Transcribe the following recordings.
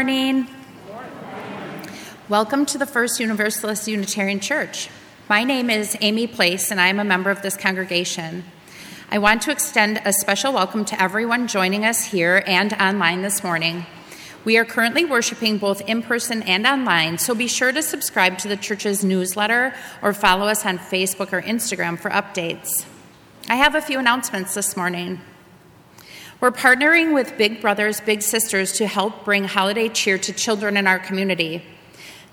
Morning. Welcome to the First Universalist Unitarian Church. My name is Amy Place, and I am a member of this congregation. I want to extend a special welcome to everyone joining us here and online this morning. We are currently worshiping both in person and online, so be sure to subscribe to the church's newsletter or follow us on Facebook or Instagram for updates. I have a few announcements this morning. We're partnering with Big Brothers Big Sisters to help bring holiday cheer to children in our community.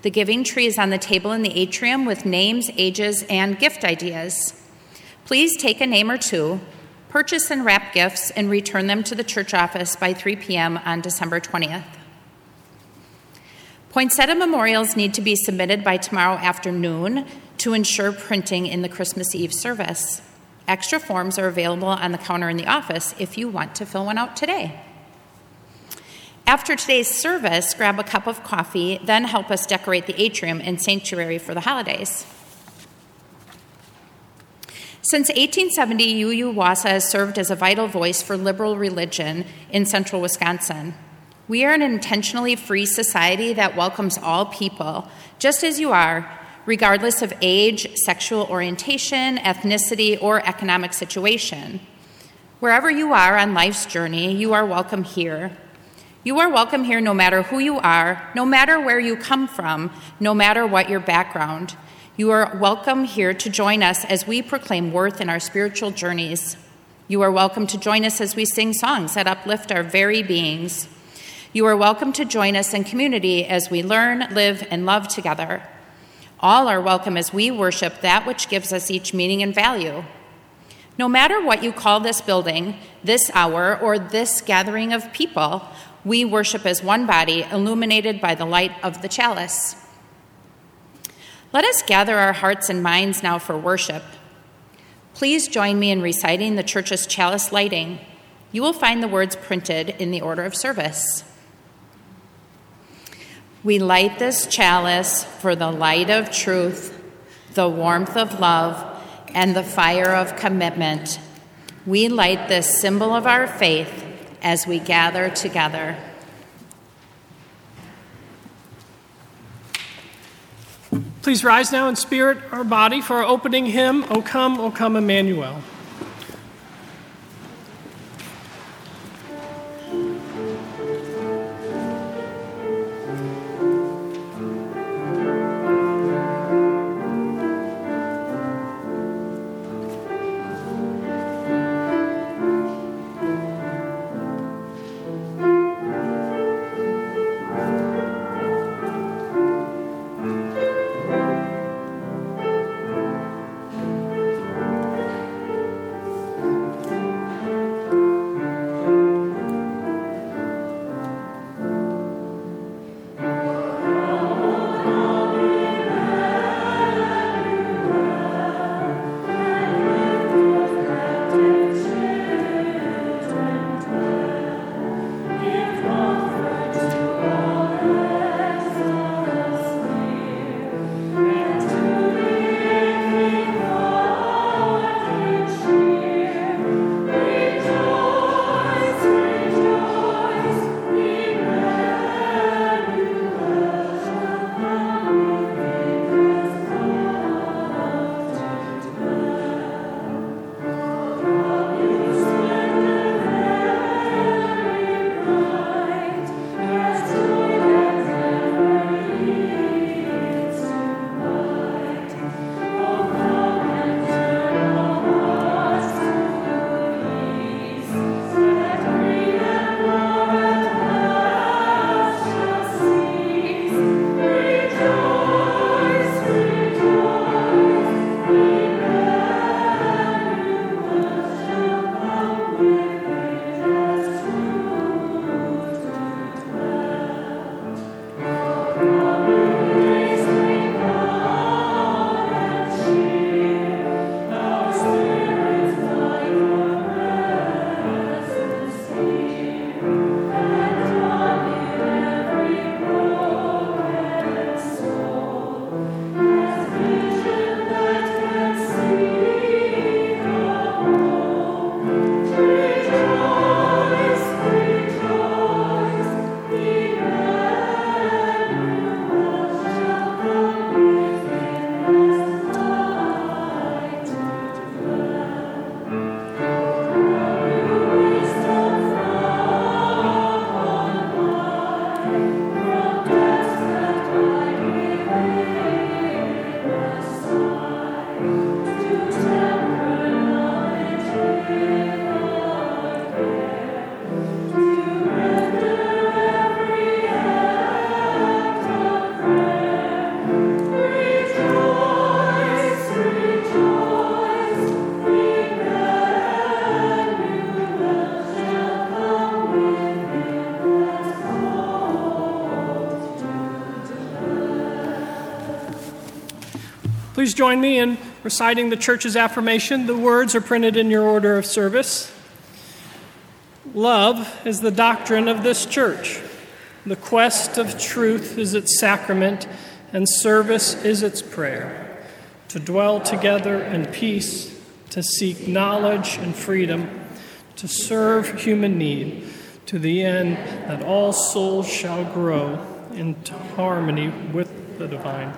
The giving tree is on the table in the atrium with names, ages, and gift ideas. Please take a name or two, purchase and wrap gifts, and return them to the church office by 3 p.m. on December 20th. Poinsettia memorials need to be submitted by tomorrow afternoon to ensure printing in the Christmas Eve service. Extra forms are available on the counter in the office if you want to fill one out today. After today's service, grab a cup of coffee, then help us decorate the atrium and sanctuary for the holidays. Since 1870, UU Wausau has served as a vital voice for liberal religion in central Wisconsin. We are an intentionally free society that welcomes all people, just as you are, regardless of age, sexual orientation, ethnicity, or economic situation. Wherever you are on life's journey, you are welcome here. You are welcome here no matter who you are, no matter where you come from, no matter what your background. You are welcome here to join us as we proclaim worth in our spiritual journeys. You are welcome to join us as we sing songs that uplift our very beings. You are welcome to join us in community as we learn, live, and love together. All are welcome as we worship that which gives us each meaning and value. No matter what you call this building, this hour, or this gathering of people, we worship as one body, illuminated by the light of the chalice. Let us gather our hearts and minds now for worship. Please join me in reciting the church's chalice lighting. You will find the words printed in the order of service. We light this chalice for the light of truth, the warmth of love, and the fire of commitment. We light this symbol of our faith as we gather together. Please rise now in spirit or body for our opening hymn, O come, O come, Emmanuel. Please join me in reciting the church's affirmation. The words are printed in your order of service. Love is the doctrine of this church. The quest of truth is its sacrament, and service is its prayer. To dwell together in peace, to seek knowledge and freedom, to serve human need, to the end that all souls shall grow into harmony with the divine.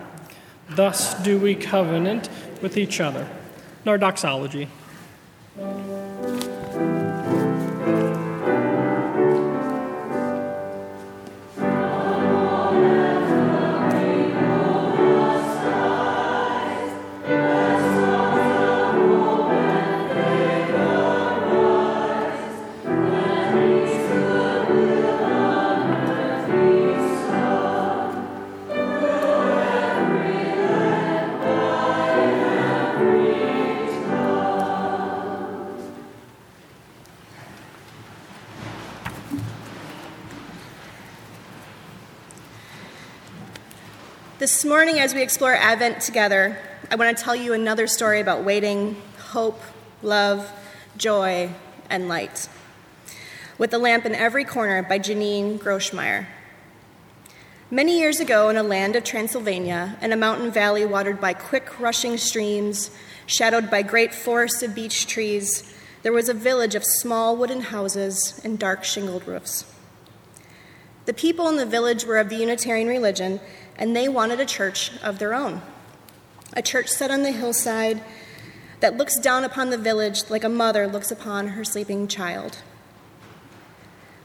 Thus do we covenant with each other. In our doxology. This morning, as we explore Advent together, I want to tell you another story about waiting, hope, love, joy, and light. With a lamp in every corner by Janeen Grohsmeyer. Many years ago, in a land of Transylvania, in a mountain valley watered by quick rushing streams, shadowed by great forests of beech trees, there was a village of small wooden houses and dark shingled roofs. The people in the village were of the Unitarian religion and they wanted a church of their own. A church set on the hillside that looks down upon the village like a mother looks upon her sleeping child.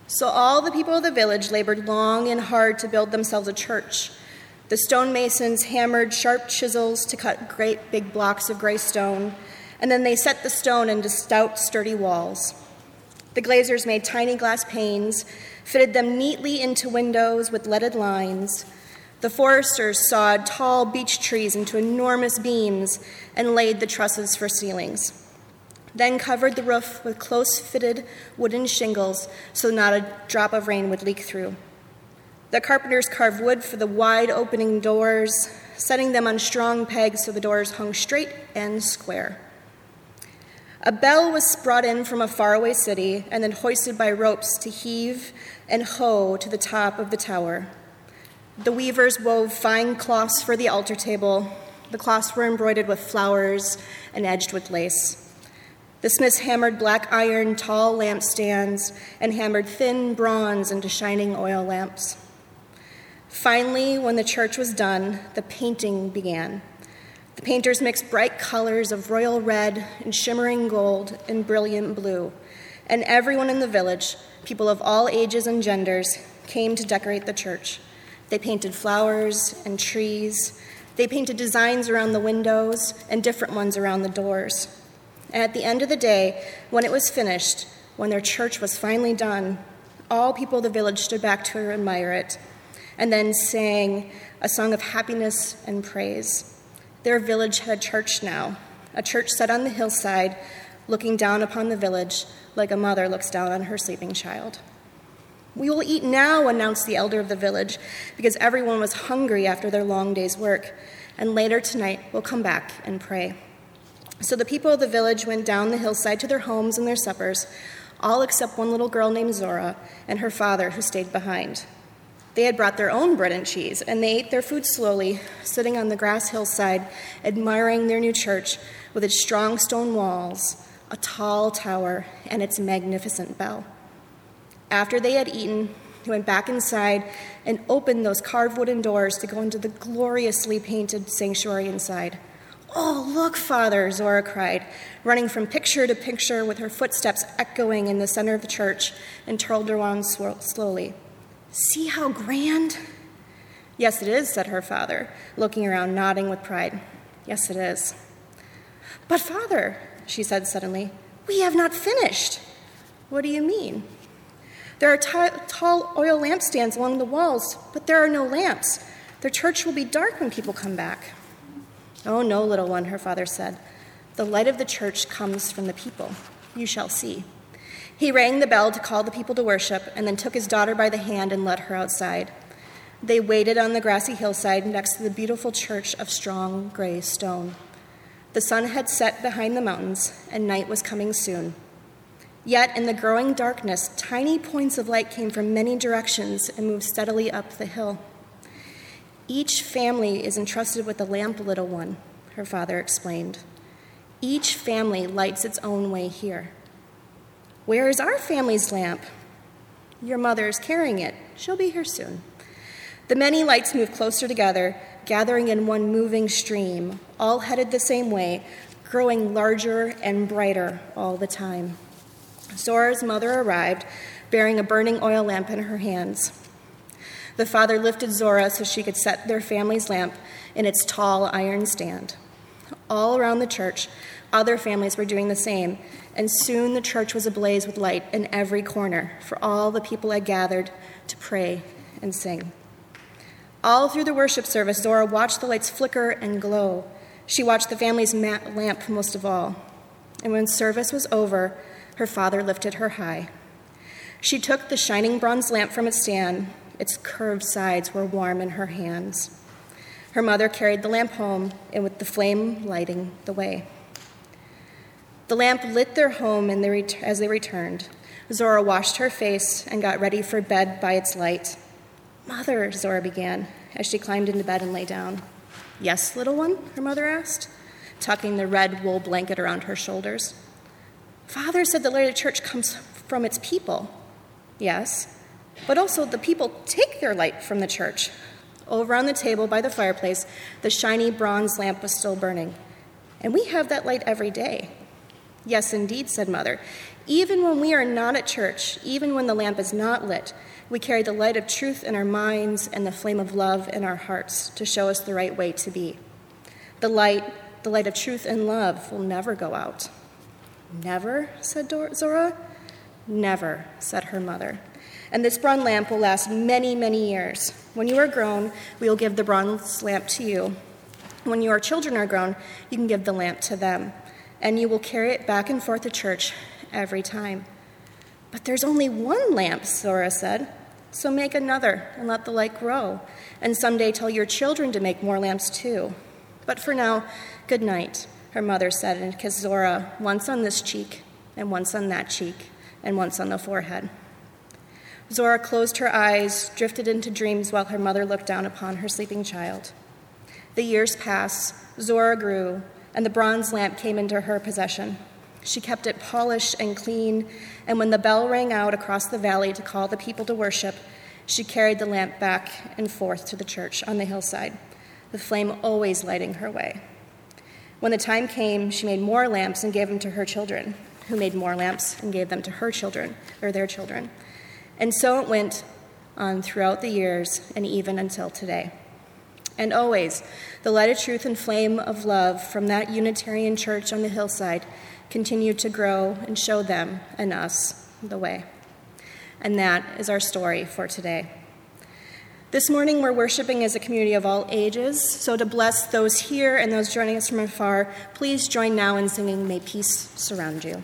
So all the people of the village labored long and hard to build themselves a church. The stonemasons hammered sharp chisels to cut great big blocks of gray stone, and then they set the stone into stout, sturdy walls. The glazers made tiny glass panes, fitted them neatly into windows with leaded lines, the foresters sawed tall beech trees into enormous beams and laid the trusses for ceilings. Then covered the roof with close fitted wooden shingles so not a drop of rain would leak through. The carpenters carved wood for the wide opening doors, setting them on strong pegs so the doors hung straight and square. A bell was brought in from a faraway city and then hoisted by ropes to heave and hoe to the top of the tower. The weavers wove fine cloths for the altar table. The cloths were embroidered with flowers and edged with lace. The smiths hammered black iron tall lampstands and hammered thin bronze into shining oil lamps. Finally, when the church was done, the painting began. The painters mixed bright colors of royal red and shimmering gold and brilliant blue, and everyone in the village, people of all ages and genders, came to decorate the church. They painted flowers and trees. They painted designs around the windows and different ones around the doors. And at the end of the day, when it was finished, when their church was finally done, all people of the village stood back to admire it and then sang a song of happiness and praise. Their village had a church now, a church set on the hillside, looking down upon the village like a mother looks down on her sleeping child. We will eat now, announced the elder of the village, because everyone was hungry after their long day's work. And later tonight, we'll come back and pray. So the people of the village went down the hillside to their homes and their suppers, all except one little girl named Zora and her father, who stayed behind. They had brought their own bread and cheese, and they ate their food slowly, sitting on the grass hillside, admiring their new church with its strong stone walls, a tall tower, and its magnificent bell. After they had eaten, he went back inside and opened those carved wooden doors to go into the gloriously painted sanctuary inside. Oh, look, Father, Zora cried, running from picture to picture with her footsteps echoing in the center of the church and twirled wand slowly. See how grand? Yes, it is, said her father, looking around, nodding with pride. Yes, it is. But, Father, she said suddenly, we have not finished. What do you mean? There are t- tall oil lampstands along the walls, but there are no lamps. The church will be dark when people come back. Oh, no, little one, her father said. The light of the church comes from the people. You shall see. He rang the bell to call the people to worship and then took his daughter by the hand and led her outside. They waited on the grassy hillside next to the beautiful church of strong gray stone. The sun had set behind the mountains, and night was coming soon. Yet, in the growing darkness, tiny points of light came from many directions and moved steadily up the hill. Each family is entrusted with a lamp, little one, her father explained. Each family lights its own way here. Where is our family's lamp? Your mother is carrying it. She'll be here soon. The many lights move closer together, gathering in one moving stream, all headed the same way, growing larger and brighter all the time. Zora's mother arrived, bearing a burning oil lamp in her hands. The father lifted Zora so she could set their family's lamp in its tall iron stand. All around the church, other families were doing the same, and soon the church was ablaze with light in every corner, for all the people had gathered to pray and sing. All through the worship service, Zora watched the lights flicker and glow. She watched the family's lamp most of all. And when service was over, her father lifted her high. She took the shining bronze lamp from its stand. Its curved sides were warm in her hands. Her mother carried the lamp home, and with the flame lighting the way. The lamp lit their home as they returned. Zora washed her face and got ready for bed by its light. Mother, Zora began as she climbed into bed and lay down. Yes, little one? her mother asked, tucking the red wool blanket around her shoulders. Father said the light of church comes from its people. Yes, but also the people take their light from the church. Over on the table by the fireplace, the shiny bronze lamp was still burning. And we have that light every day. Yes, indeed, said Mother. Even when we are not at church, even when the lamp is not lit, we carry the light of truth in our minds and the flame of love in our hearts to show us the right way to be. The light, the light of truth and love, will never go out. Never, said Zora. Never, said her mother. And this bronze lamp will last many, many years. When you are grown, we will give the bronze lamp to you. When your children are grown, you can give the lamp to them, and you will carry it back and forth to church every time. But there's only one lamp, Zora said. So make another and let the light grow. And someday tell your children to make more lamps too. But for now, good night her mother said, and kissed Zora once on this cheek, and once on that cheek, and once on the forehead. Zora closed her eyes, drifted into dreams while her mother looked down upon her sleeping child. The years passed, Zora grew, and the bronze lamp came into her possession. She kept it polished and clean, and when the bell rang out across the valley to call the people to worship, she carried the lamp back and forth to the church on the hillside, the flame always lighting her way. When the time came, she made more lamps and gave them to her children, who made more lamps and gave them to her children, or their children. And so it went on throughout the years and even until today. And always, the light of truth and flame of love from that Unitarian church on the hillside continued to grow and show them and us the way. And that is our story for today. This morning, we're worshiping as a community of all ages. So, to bless those here and those joining us from afar, please join now in singing May Peace Surround You.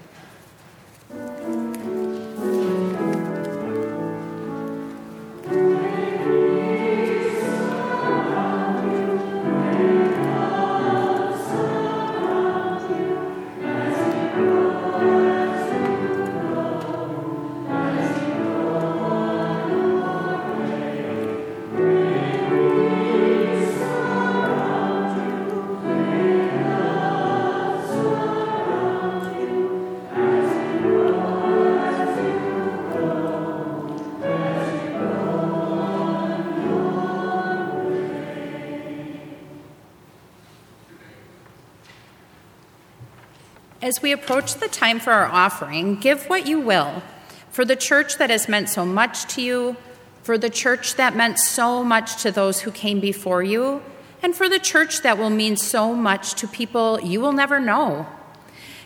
As we approach the time for our offering, give what you will for the church that has meant so much to you, for the church that meant so much to those who came before you, and for the church that will mean so much to people you will never know.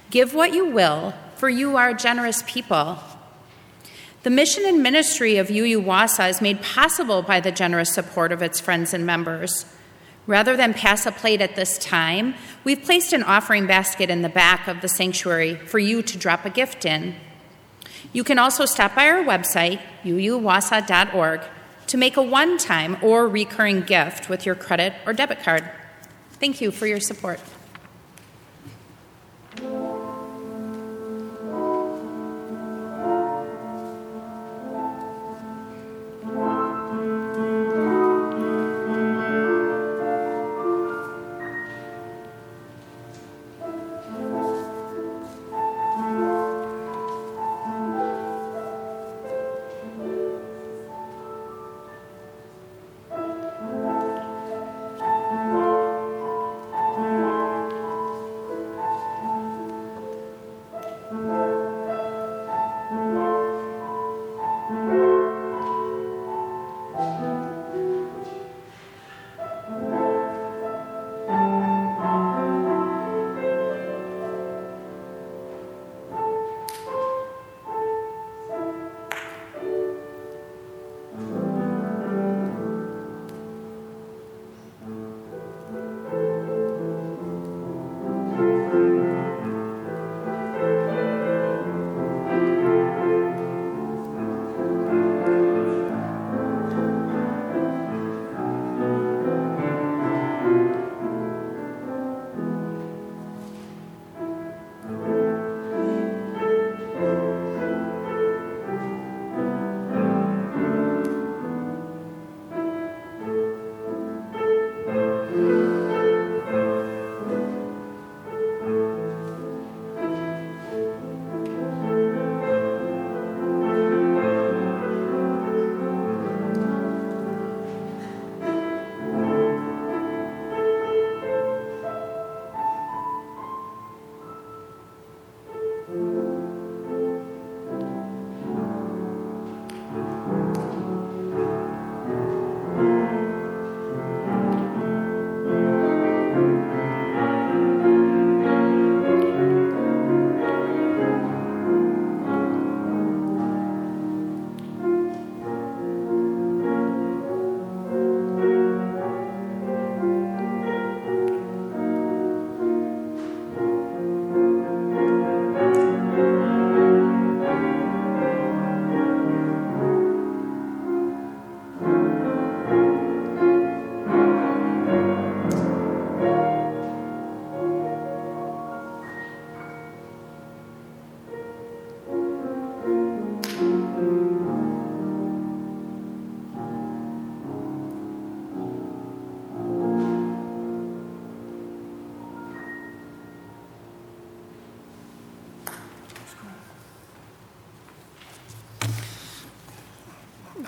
Give what you will, for you are a generous people. The mission and ministry of UU Wausau is made possible by the generous support of its friends and members. Rather than pass a plate at this time, we've placed an offering basket in the back of the sanctuary for you to drop a gift in. You can also stop by our website, uuwausau.org, to make a one time or recurring gift with your credit or debit card. Thank you for your support.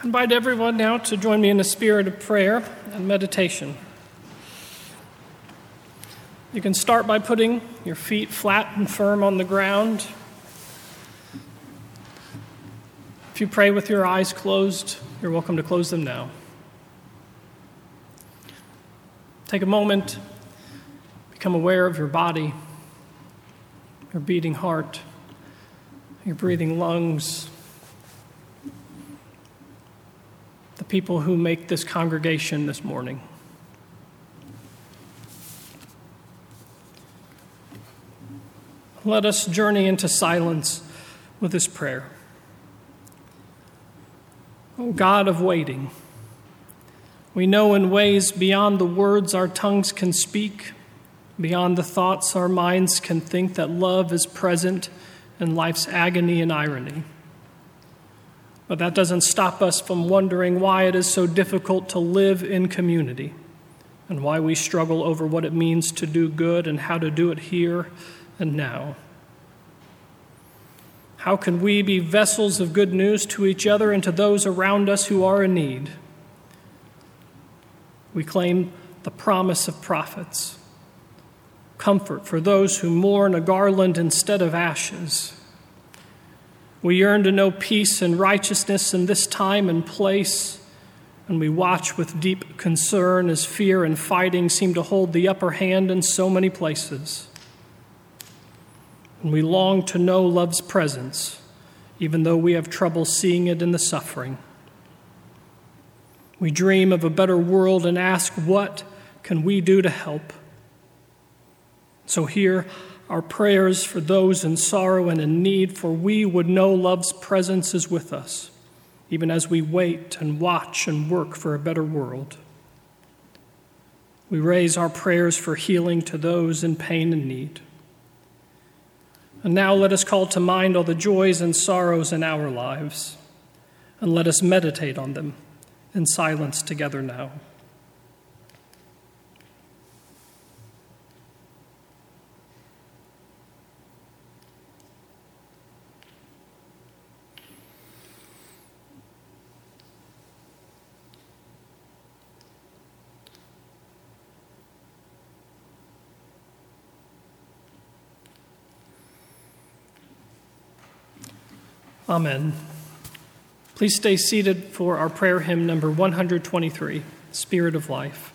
Invite everyone now to join me in a spirit of prayer and meditation. You can start by putting your feet flat and firm on the ground. If you pray with your eyes closed, you're welcome to close them now. Take a moment, become aware of your body, your beating heart, your breathing lungs the people who make this congregation this morning. Let us journey into silence with this prayer. O God of waiting, we know in ways beyond the words our tongues can speak, beyond the thoughts our minds can think, that love is present in life's agony and irony. But that doesn't stop us from wondering why it is so difficult to live in community and why we struggle over what it means to do good and how to do it here and now. How can we be vessels of good news to each other and to those around us who are in need? We claim the promise of prophets comfort for those who mourn a garland instead of ashes we yearn to know peace and righteousness in this time and place, and we watch with deep concern as fear and fighting seem to hold the upper hand in so many places. And we long to know love's presence, even though we have trouble seeing it in the suffering. We dream of a better world and ask, what can we do to help? So here, our prayers for those in sorrow and in need, for we would know love's presence is with us, even as we wait and watch and work for a better world. We raise our prayers for healing to those in pain and need. And now let us call to mind all the joys and sorrows in our lives, and let us meditate on them in silence together now. Amen. Please stay seated for our prayer hymn number 123, Spirit of Life.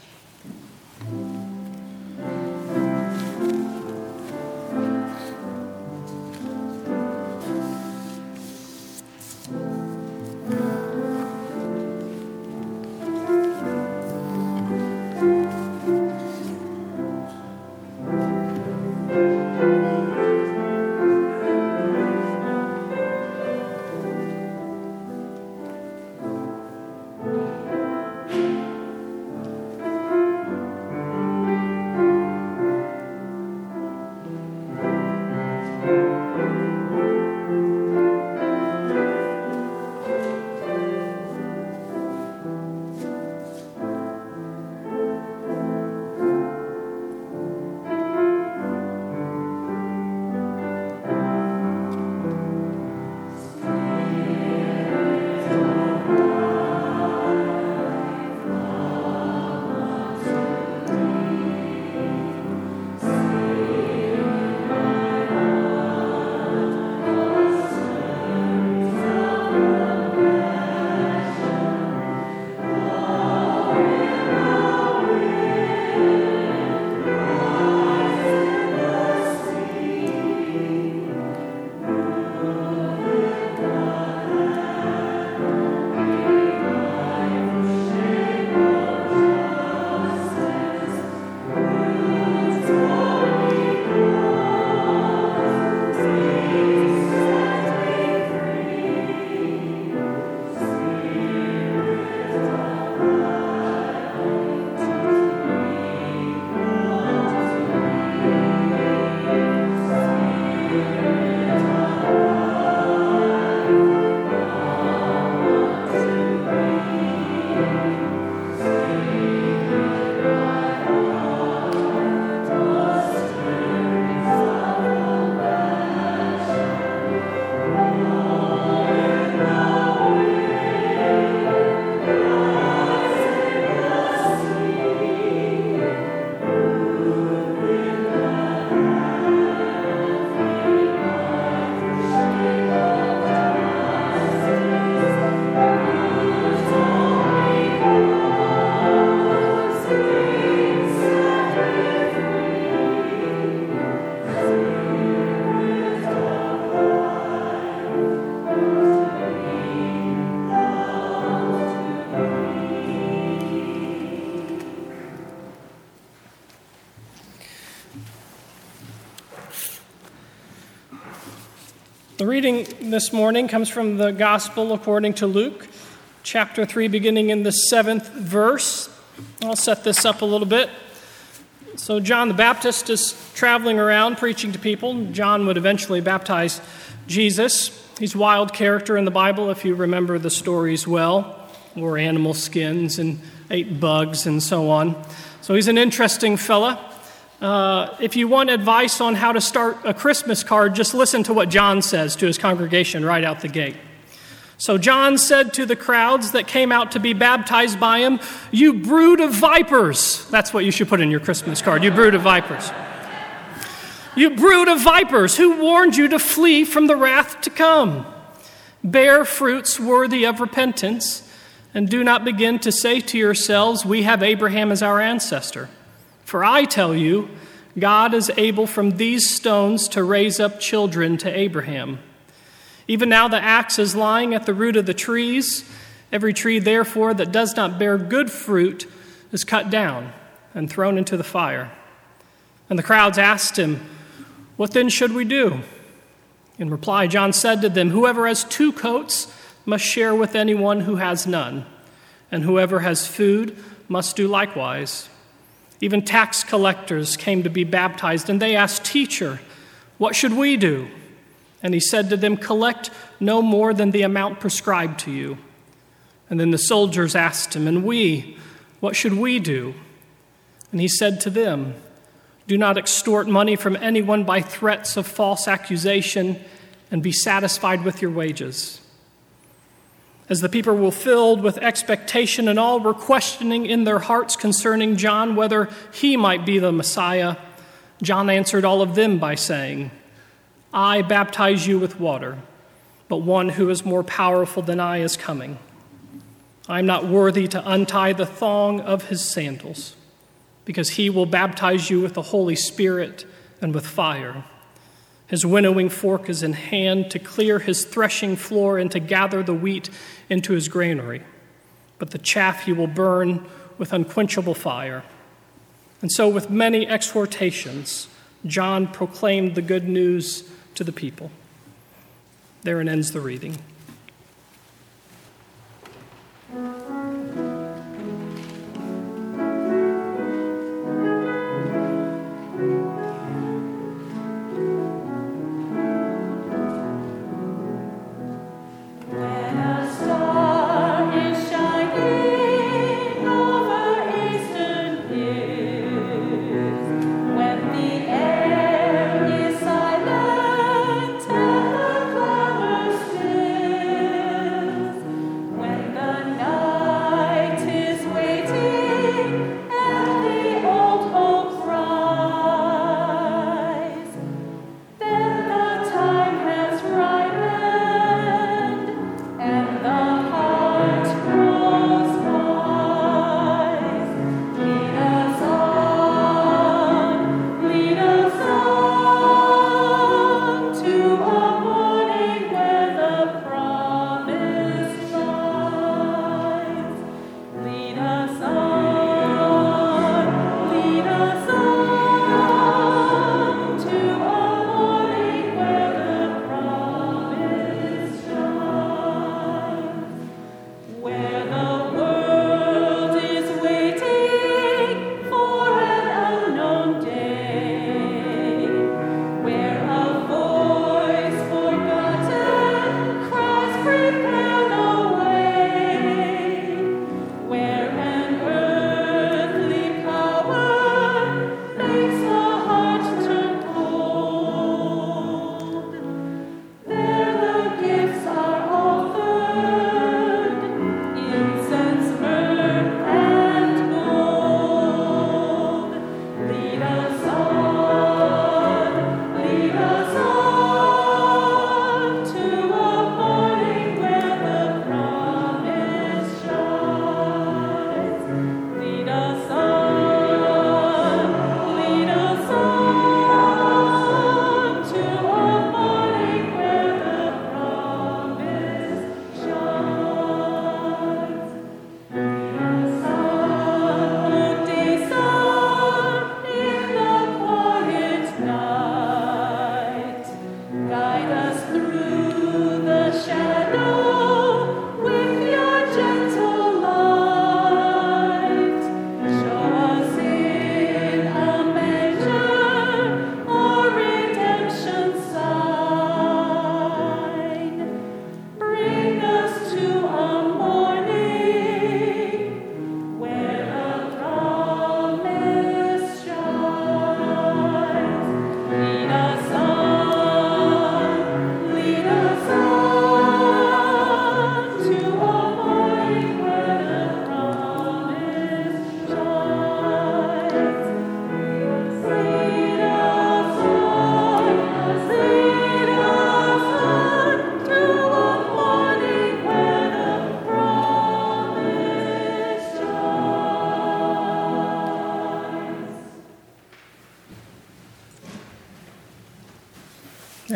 Reading this morning comes from the Gospel according to Luke, chapter 3, beginning in the seventh verse. I'll set this up a little bit. So, John the Baptist is traveling around preaching to people. John would eventually baptize Jesus. He's wild character in the Bible, if you remember the stories well, wore animal skins and ate bugs and so on. So, he's an interesting fella. Uh, if you want advice on how to start a Christmas card, just listen to what John says to his congregation right out the gate. So John said to the crowds that came out to be baptized by him, You brood of vipers. That's what you should put in your Christmas card. You brood of vipers. You brood of vipers, who warned you to flee from the wrath to come? Bear fruits worthy of repentance, and do not begin to say to yourselves, We have Abraham as our ancestor. For I tell you, God is able from these stones to raise up children to Abraham. Even now, the axe is lying at the root of the trees. Every tree, therefore, that does not bear good fruit is cut down and thrown into the fire. And the crowds asked him, What then should we do? In reply, John said to them, Whoever has two coats, must share with anyone who has none, and whoever has food must do likewise. Even tax collectors came to be baptized, and they asked, Teacher, what should we do? And he said to them, Collect no more than the amount prescribed to you. And then the soldiers asked him, And we, what should we do? And he said to them, Do not extort money from anyone by threats of false accusation, and be satisfied with your wages. As the people were filled with expectation, and all were questioning in their hearts concerning John whether he might be the Messiah, John answered all of them by saying, I baptize you with water, but one who is more powerful than I is coming. I am not worthy to untie the thong of his sandals, because he will baptize you with the Holy Spirit and with fire. His winnowing fork is in hand to clear his threshing floor and to gather the wheat into his granary, but the chaff he will burn with unquenchable fire. And so, with many exhortations, John proclaimed the good news to the people. Therein ends the reading.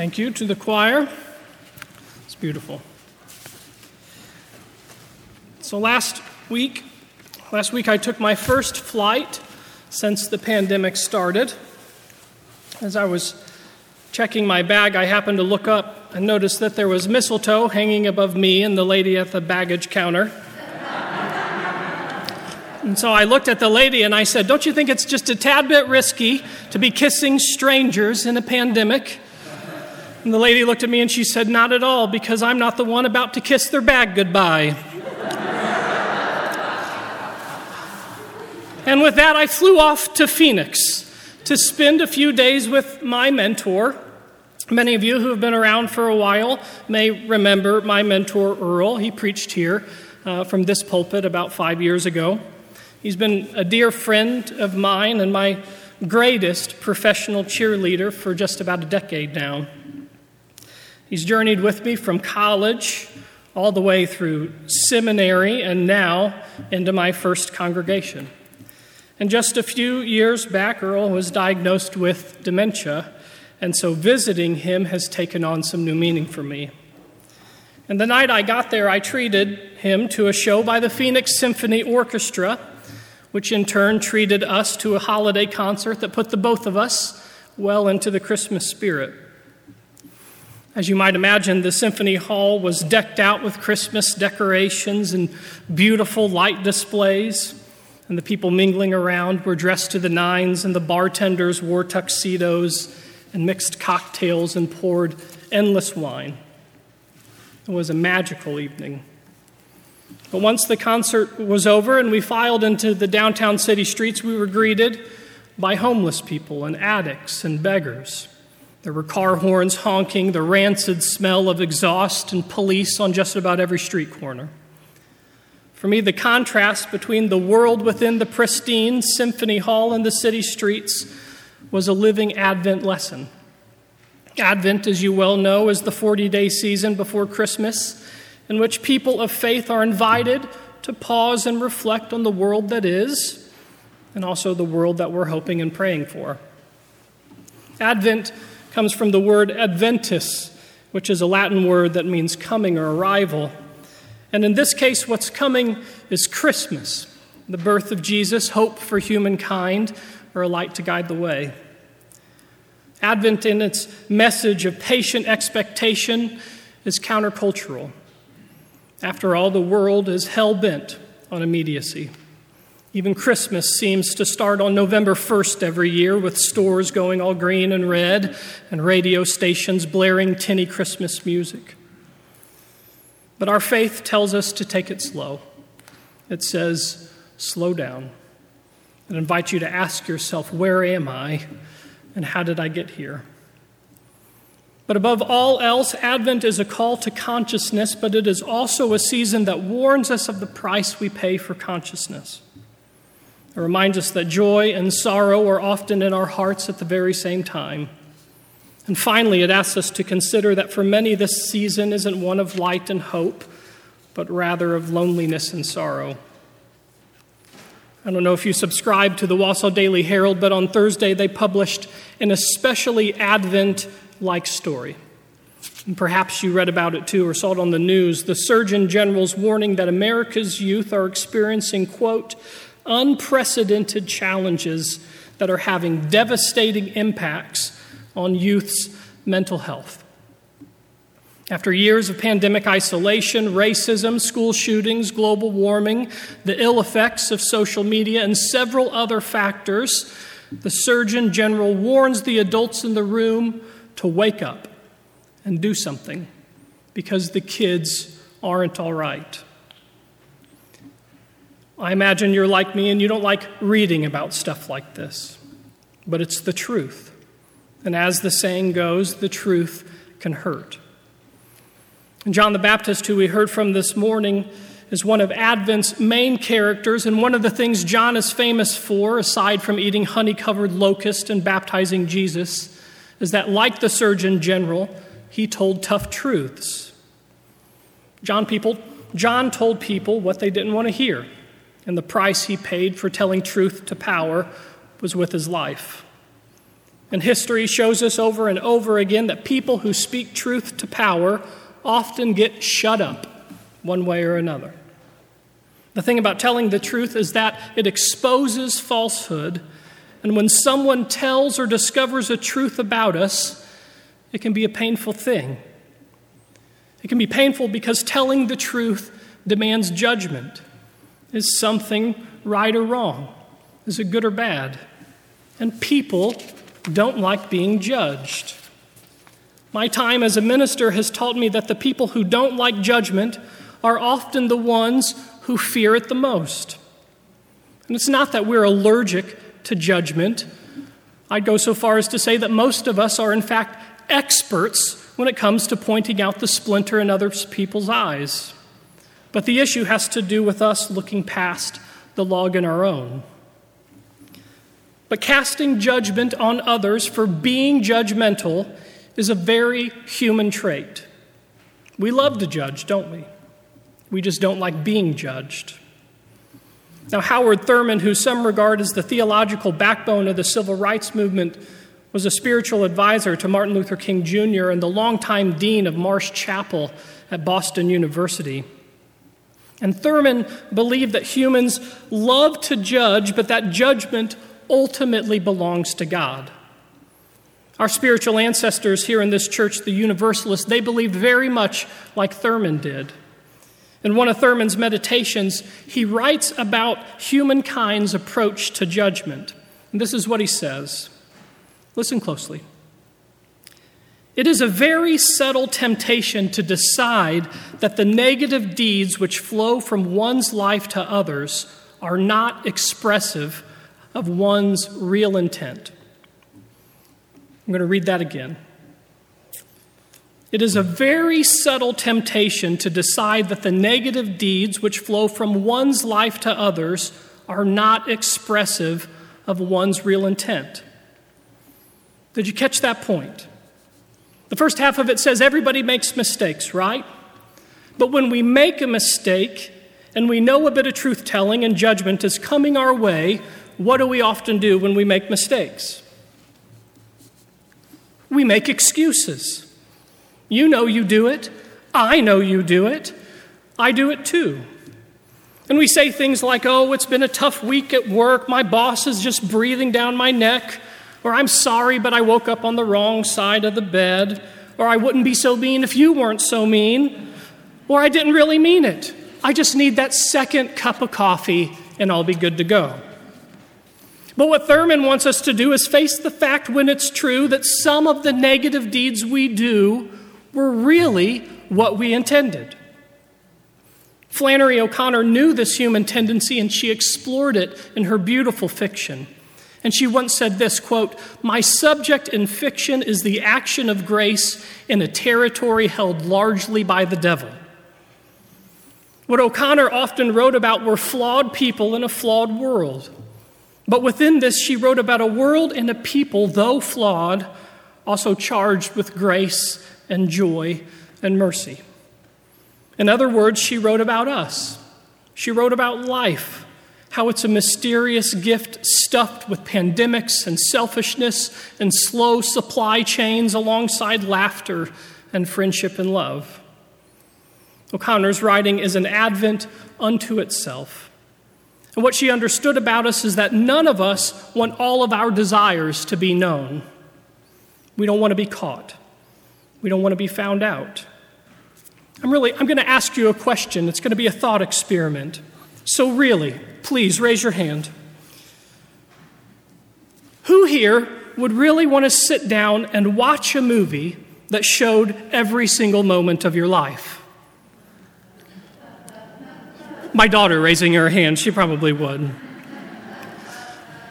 Thank you to the choir. It's beautiful. So last week, last week I took my first flight since the pandemic started. As I was Checking my bag, I happened to look up and noticed that there was mistletoe hanging above me and the lady at the baggage counter. and so I looked at the lady and I said, Don't you think it's just a tad bit risky to be kissing strangers in a pandemic? And the lady looked at me and she said, Not at all, because I'm not the one about to kiss their bag goodbye. and with that, I flew off to Phoenix to spend a few days with my mentor, Many of you who have been around for a while may remember my mentor, Earl. He preached here uh, from this pulpit about five years ago. He's been a dear friend of mine and my greatest professional cheerleader for just about a decade now. He's journeyed with me from college all the way through seminary and now into my first congregation. And just a few years back, Earl was diagnosed with dementia and so visiting him has taken on some new meaning for me. And the night I got there, I treated him to a show by the Phoenix Symphony Orchestra, which in turn treated us to a holiday concert that put the both of us well into the Christmas spirit. As you might imagine, the Symphony Hall was decked out with Christmas decorations and beautiful light displays. And the people mingling around were dressed to the nines, and the bartenders wore tuxedos and mixed cocktails and poured endless wine. It was a magical evening. But once the concert was over and we filed into the downtown city streets, we were greeted by homeless people and addicts and beggars. There were car horns honking, the rancid smell of exhaust, and police on just about every street corner. For me, the contrast between the world within the pristine symphony hall and the city streets was a living Advent lesson. Advent, as you well know, is the 40 day season before Christmas in which people of faith are invited to pause and reflect on the world that is and also the world that we're hoping and praying for. Advent comes from the word adventus, which is a Latin word that means coming or arrival. And in this case, what's coming is Christmas, the birth of Jesus, hope for humankind, or a light to guide the way. Advent, in its message of patient expectation, is countercultural. After all, the world is hell bent on immediacy. Even Christmas seems to start on November 1st every year with stores going all green and red and radio stations blaring tinny Christmas music. But our faith tells us to take it slow. It says, slow down. It invites you to ask yourself, where am I and how did I get here? But above all else, Advent is a call to consciousness, but it is also a season that warns us of the price we pay for consciousness. It reminds us that joy and sorrow are often in our hearts at the very same time. And finally, it asks us to consider that for many, this season isn't one of light and hope, but rather of loneliness and sorrow. I don't know if you subscribe to the Wausau Daily Herald, but on Thursday they published an especially Advent like story. And perhaps you read about it too or saw it on the news. The Surgeon General's warning that America's youth are experiencing, quote, unprecedented challenges that are having devastating impacts on youth's mental health. After years of pandemic isolation, racism, school shootings, global warming, the ill effects of social media, and several other factors, the Surgeon General warns the adults in the room to wake up and do something because the kids aren't all right. I imagine you're like me and you don't like reading about stuff like this, but it's the truth. And as the saying goes, the truth can hurt. And John the Baptist, who we heard from this morning, is one of Advent's main characters, and one of the things John is famous for, aside from eating honey covered locusts and baptizing Jesus, is that, like the Surgeon General, he told tough truths. John, people, John told people what they didn't want to hear, and the price he paid for telling truth to power was with his life. And history shows us over and over again that people who speak truth to power often get shut up one way or another. The thing about telling the truth is that it exposes falsehood. And when someone tells or discovers a truth about us, it can be a painful thing. It can be painful because telling the truth demands judgment. Is something right or wrong? Is it good or bad? And people don't like being judged. My time as a minister has taught me that the people who don't like judgment are often the ones who fear it the most. And it's not that we're allergic to judgment. I'd go so far as to say that most of us are, in fact, experts when it comes to pointing out the splinter in other people's eyes. But the issue has to do with us looking past the log in our own. But casting judgment on others for being judgmental is a very human trait. We love to judge, don't we? We just don't like being judged. Now, Howard Thurman, who some regard as the theological backbone of the civil rights movement, was a spiritual advisor to Martin Luther King Jr. and the longtime dean of Marsh Chapel at Boston University. And Thurman believed that humans love to judge, but that judgment ultimately belongs to God. Our spiritual ancestors here in this church, the Universalists, they believed very much like Thurman did. In one of Thurman's meditations, he writes about humankind's approach to judgment. And this is what he says. Listen closely. It is a very subtle temptation to decide that the negative deeds which flow from one's life to others are not expressive of one's real intent. I'm going to read that again. It is a very subtle temptation to decide that the negative deeds which flow from one's life to others are not expressive of one's real intent. Did you catch that point? The first half of it says everybody makes mistakes, right? But when we make a mistake and we know a bit of truth telling and judgment is coming our way, what do we often do when we make mistakes? We make excuses. You know you do it. I know you do it. I do it too. And we say things like, oh, it's been a tough week at work. My boss is just breathing down my neck. Or I'm sorry, but I woke up on the wrong side of the bed. Or I wouldn't be so mean if you weren't so mean. Or I didn't really mean it. I just need that second cup of coffee and I'll be good to go. But what Thurman wants us to do is face the fact when it's true that some of the negative deeds we do were really what we intended. Flannery O'Connor knew this human tendency and she explored it in her beautiful fiction. And she once said this quote, My subject in fiction is the action of grace in a territory held largely by the devil. What O'Connor often wrote about were flawed people in a flawed world. But within this, she wrote about a world and a people, though flawed, also charged with grace and joy and mercy. In other words, she wrote about us. She wrote about life, how it's a mysterious gift stuffed with pandemics and selfishness and slow supply chains alongside laughter and friendship and love. O'Connor's writing is an advent unto itself. And what she understood about us is that none of us want all of our desires to be known. We don't want to be caught. We don't want to be found out. I'm really I'm going to ask you a question. It's going to be a thought experiment. So really, please raise your hand. Who here would really want to sit down and watch a movie that showed every single moment of your life? My daughter raising her hand, she probably would.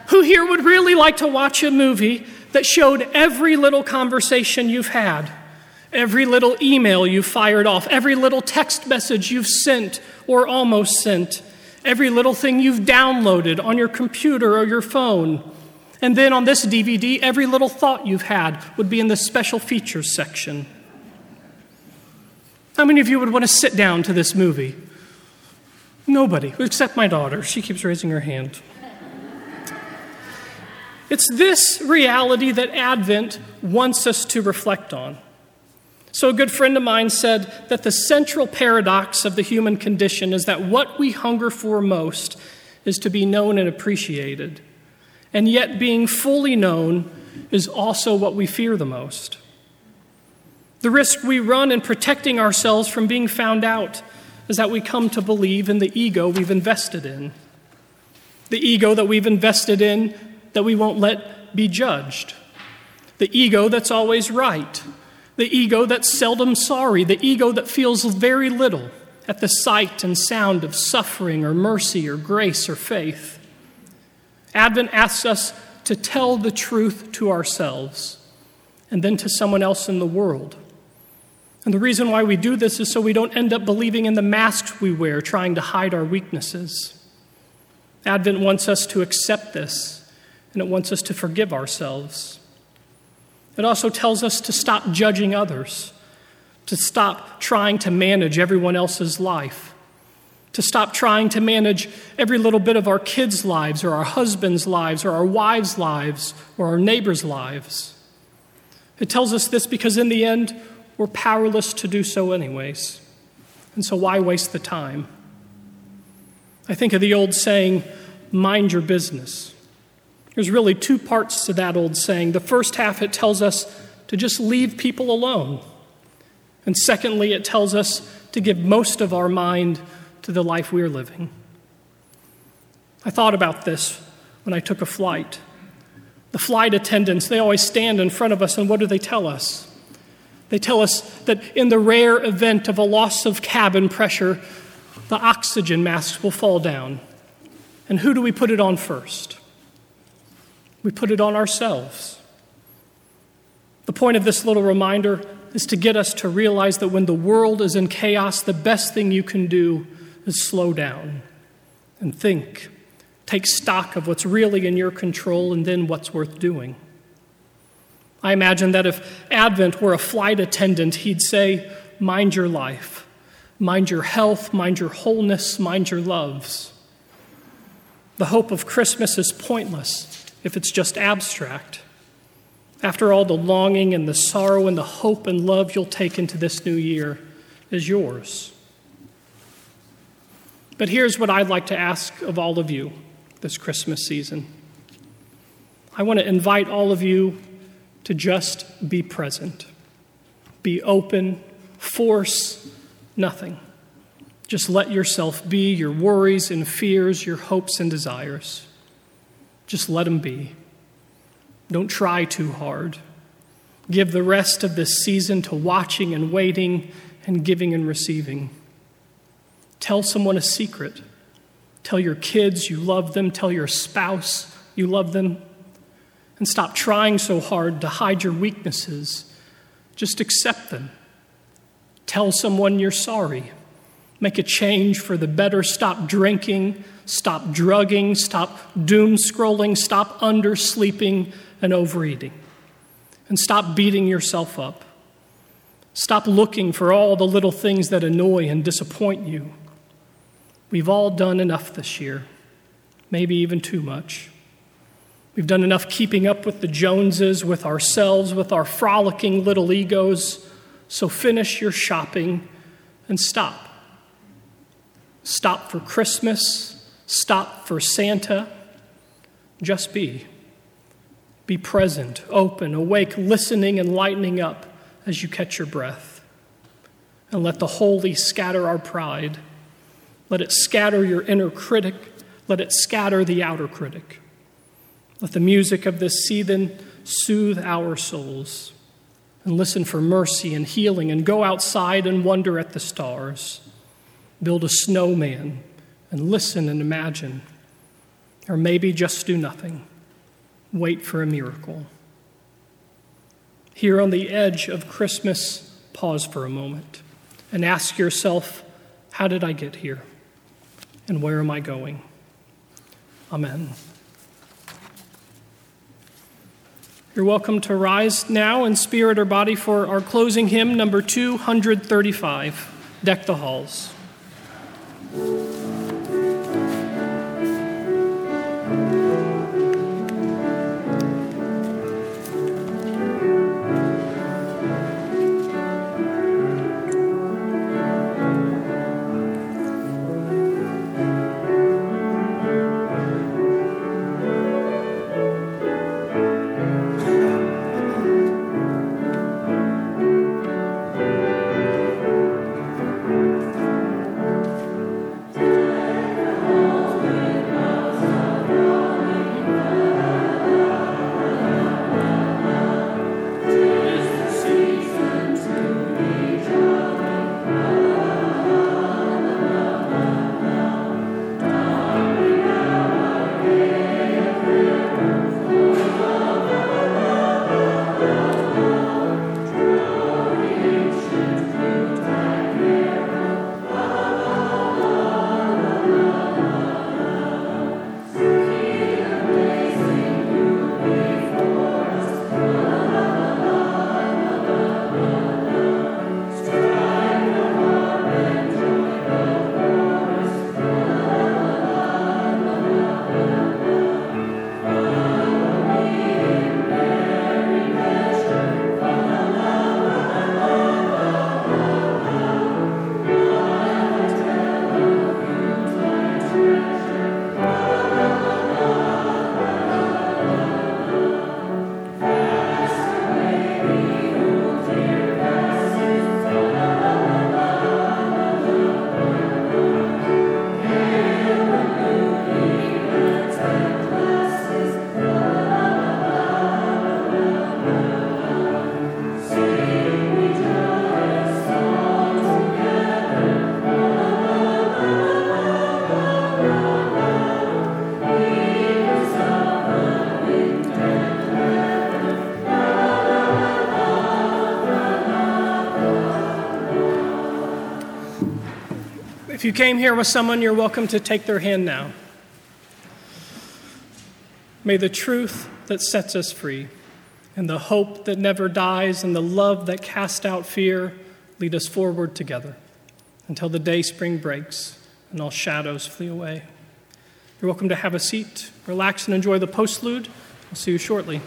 Who here would really like to watch a movie that showed every little conversation you've had, every little email you fired off, every little text message you've sent or almost sent, every little thing you've downloaded on your computer or your phone? And then on this DVD, every little thought you've had would be in the special features section. How many of you would want to sit down to this movie? Nobody, except my daughter. She keeps raising her hand. It's this reality that Advent wants us to reflect on. So, a good friend of mine said that the central paradox of the human condition is that what we hunger for most is to be known and appreciated. And yet, being fully known is also what we fear the most. The risk we run in protecting ourselves from being found out is that we come to believe in the ego we've invested in. The ego that we've invested in that we won't let be judged. The ego that's always right. The ego that's seldom sorry. The ego that feels very little at the sight and sound of suffering or mercy or grace or faith. Advent asks us to tell the truth to ourselves and then to someone else in the world. And the reason why we do this is so we don't end up believing in the masks we wear, trying to hide our weaknesses. Advent wants us to accept this, and it wants us to forgive ourselves. It also tells us to stop judging others, to stop trying to manage everyone else's life, to stop trying to manage every little bit of our kids' lives, or our husbands' lives, or our wives' lives, or our neighbors' lives. It tells us this because, in the end, we're powerless to do so, anyways. And so, why waste the time? I think of the old saying, mind your business. There's really two parts to that old saying. The first half, it tells us to just leave people alone. And secondly, it tells us to give most of our mind to the life we're living. I thought about this when I took a flight. The flight attendants, they always stand in front of us, and what do they tell us? They tell us that in the rare event of a loss of cabin pressure, the oxygen masks will fall down. And who do we put it on first? We put it on ourselves. The point of this little reminder is to get us to realize that when the world is in chaos, the best thing you can do is slow down and think. Take stock of what's really in your control and then what's worth doing. I imagine that if Advent were a flight attendant, he'd say, Mind your life, mind your health, mind your wholeness, mind your loves. The hope of Christmas is pointless if it's just abstract. After all, the longing and the sorrow and the hope and love you'll take into this new year is yours. But here's what I'd like to ask of all of you this Christmas season I want to invite all of you to just be present, be open, force nothing. Just let yourself be your worries and fears, your hopes and desires. Just let them be. Don't try too hard. Give the rest of this season to watching and waiting and giving and receiving. Tell someone a secret. Tell your kids you love them. Tell your spouse you love them. And stop trying so hard to hide your weaknesses. Just accept them. Tell someone you're sorry. Make a change for the better. Stop drinking. Stop drugging. Stop doom scrolling. Stop undersleeping and overeating. And stop beating yourself up. Stop looking for all the little things that annoy and disappoint you. We've all done enough this year, maybe even too much. We've done enough keeping up with the Joneses, with ourselves, with our frolicking little egos. So finish your shopping and stop. Stop for Christmas. Stop for Santa. Just be. Be present, open, awake, listening, and lightening up as you catch your breath. And let the holy scatter our pride. Let it scatter your inner critic. Let it scatter the outer critic. Let the music of this season soothe our souls and listen for mercy and healing and go outside and wonder at the stars. Build a snowman and listen and imagine. Or maybe just do nothing. Wait for a miracle. Here on the edge of Christmas, pause for a moment and ask yourself, how did I get here? And where am I going? Amen. You're welcome to rise now in spirit or body for our closing hymn, number 235 Deck the Halls. Música came here with someone, you're welcome to take their hand now. May the truth that sets us free, and the hope that never dies, and the love that casts out fear lead us forward together until the day spring breaks and all shadows flee away. You're welcome to have a seat, relax, and enjoy the postlude. I'll see you shortly.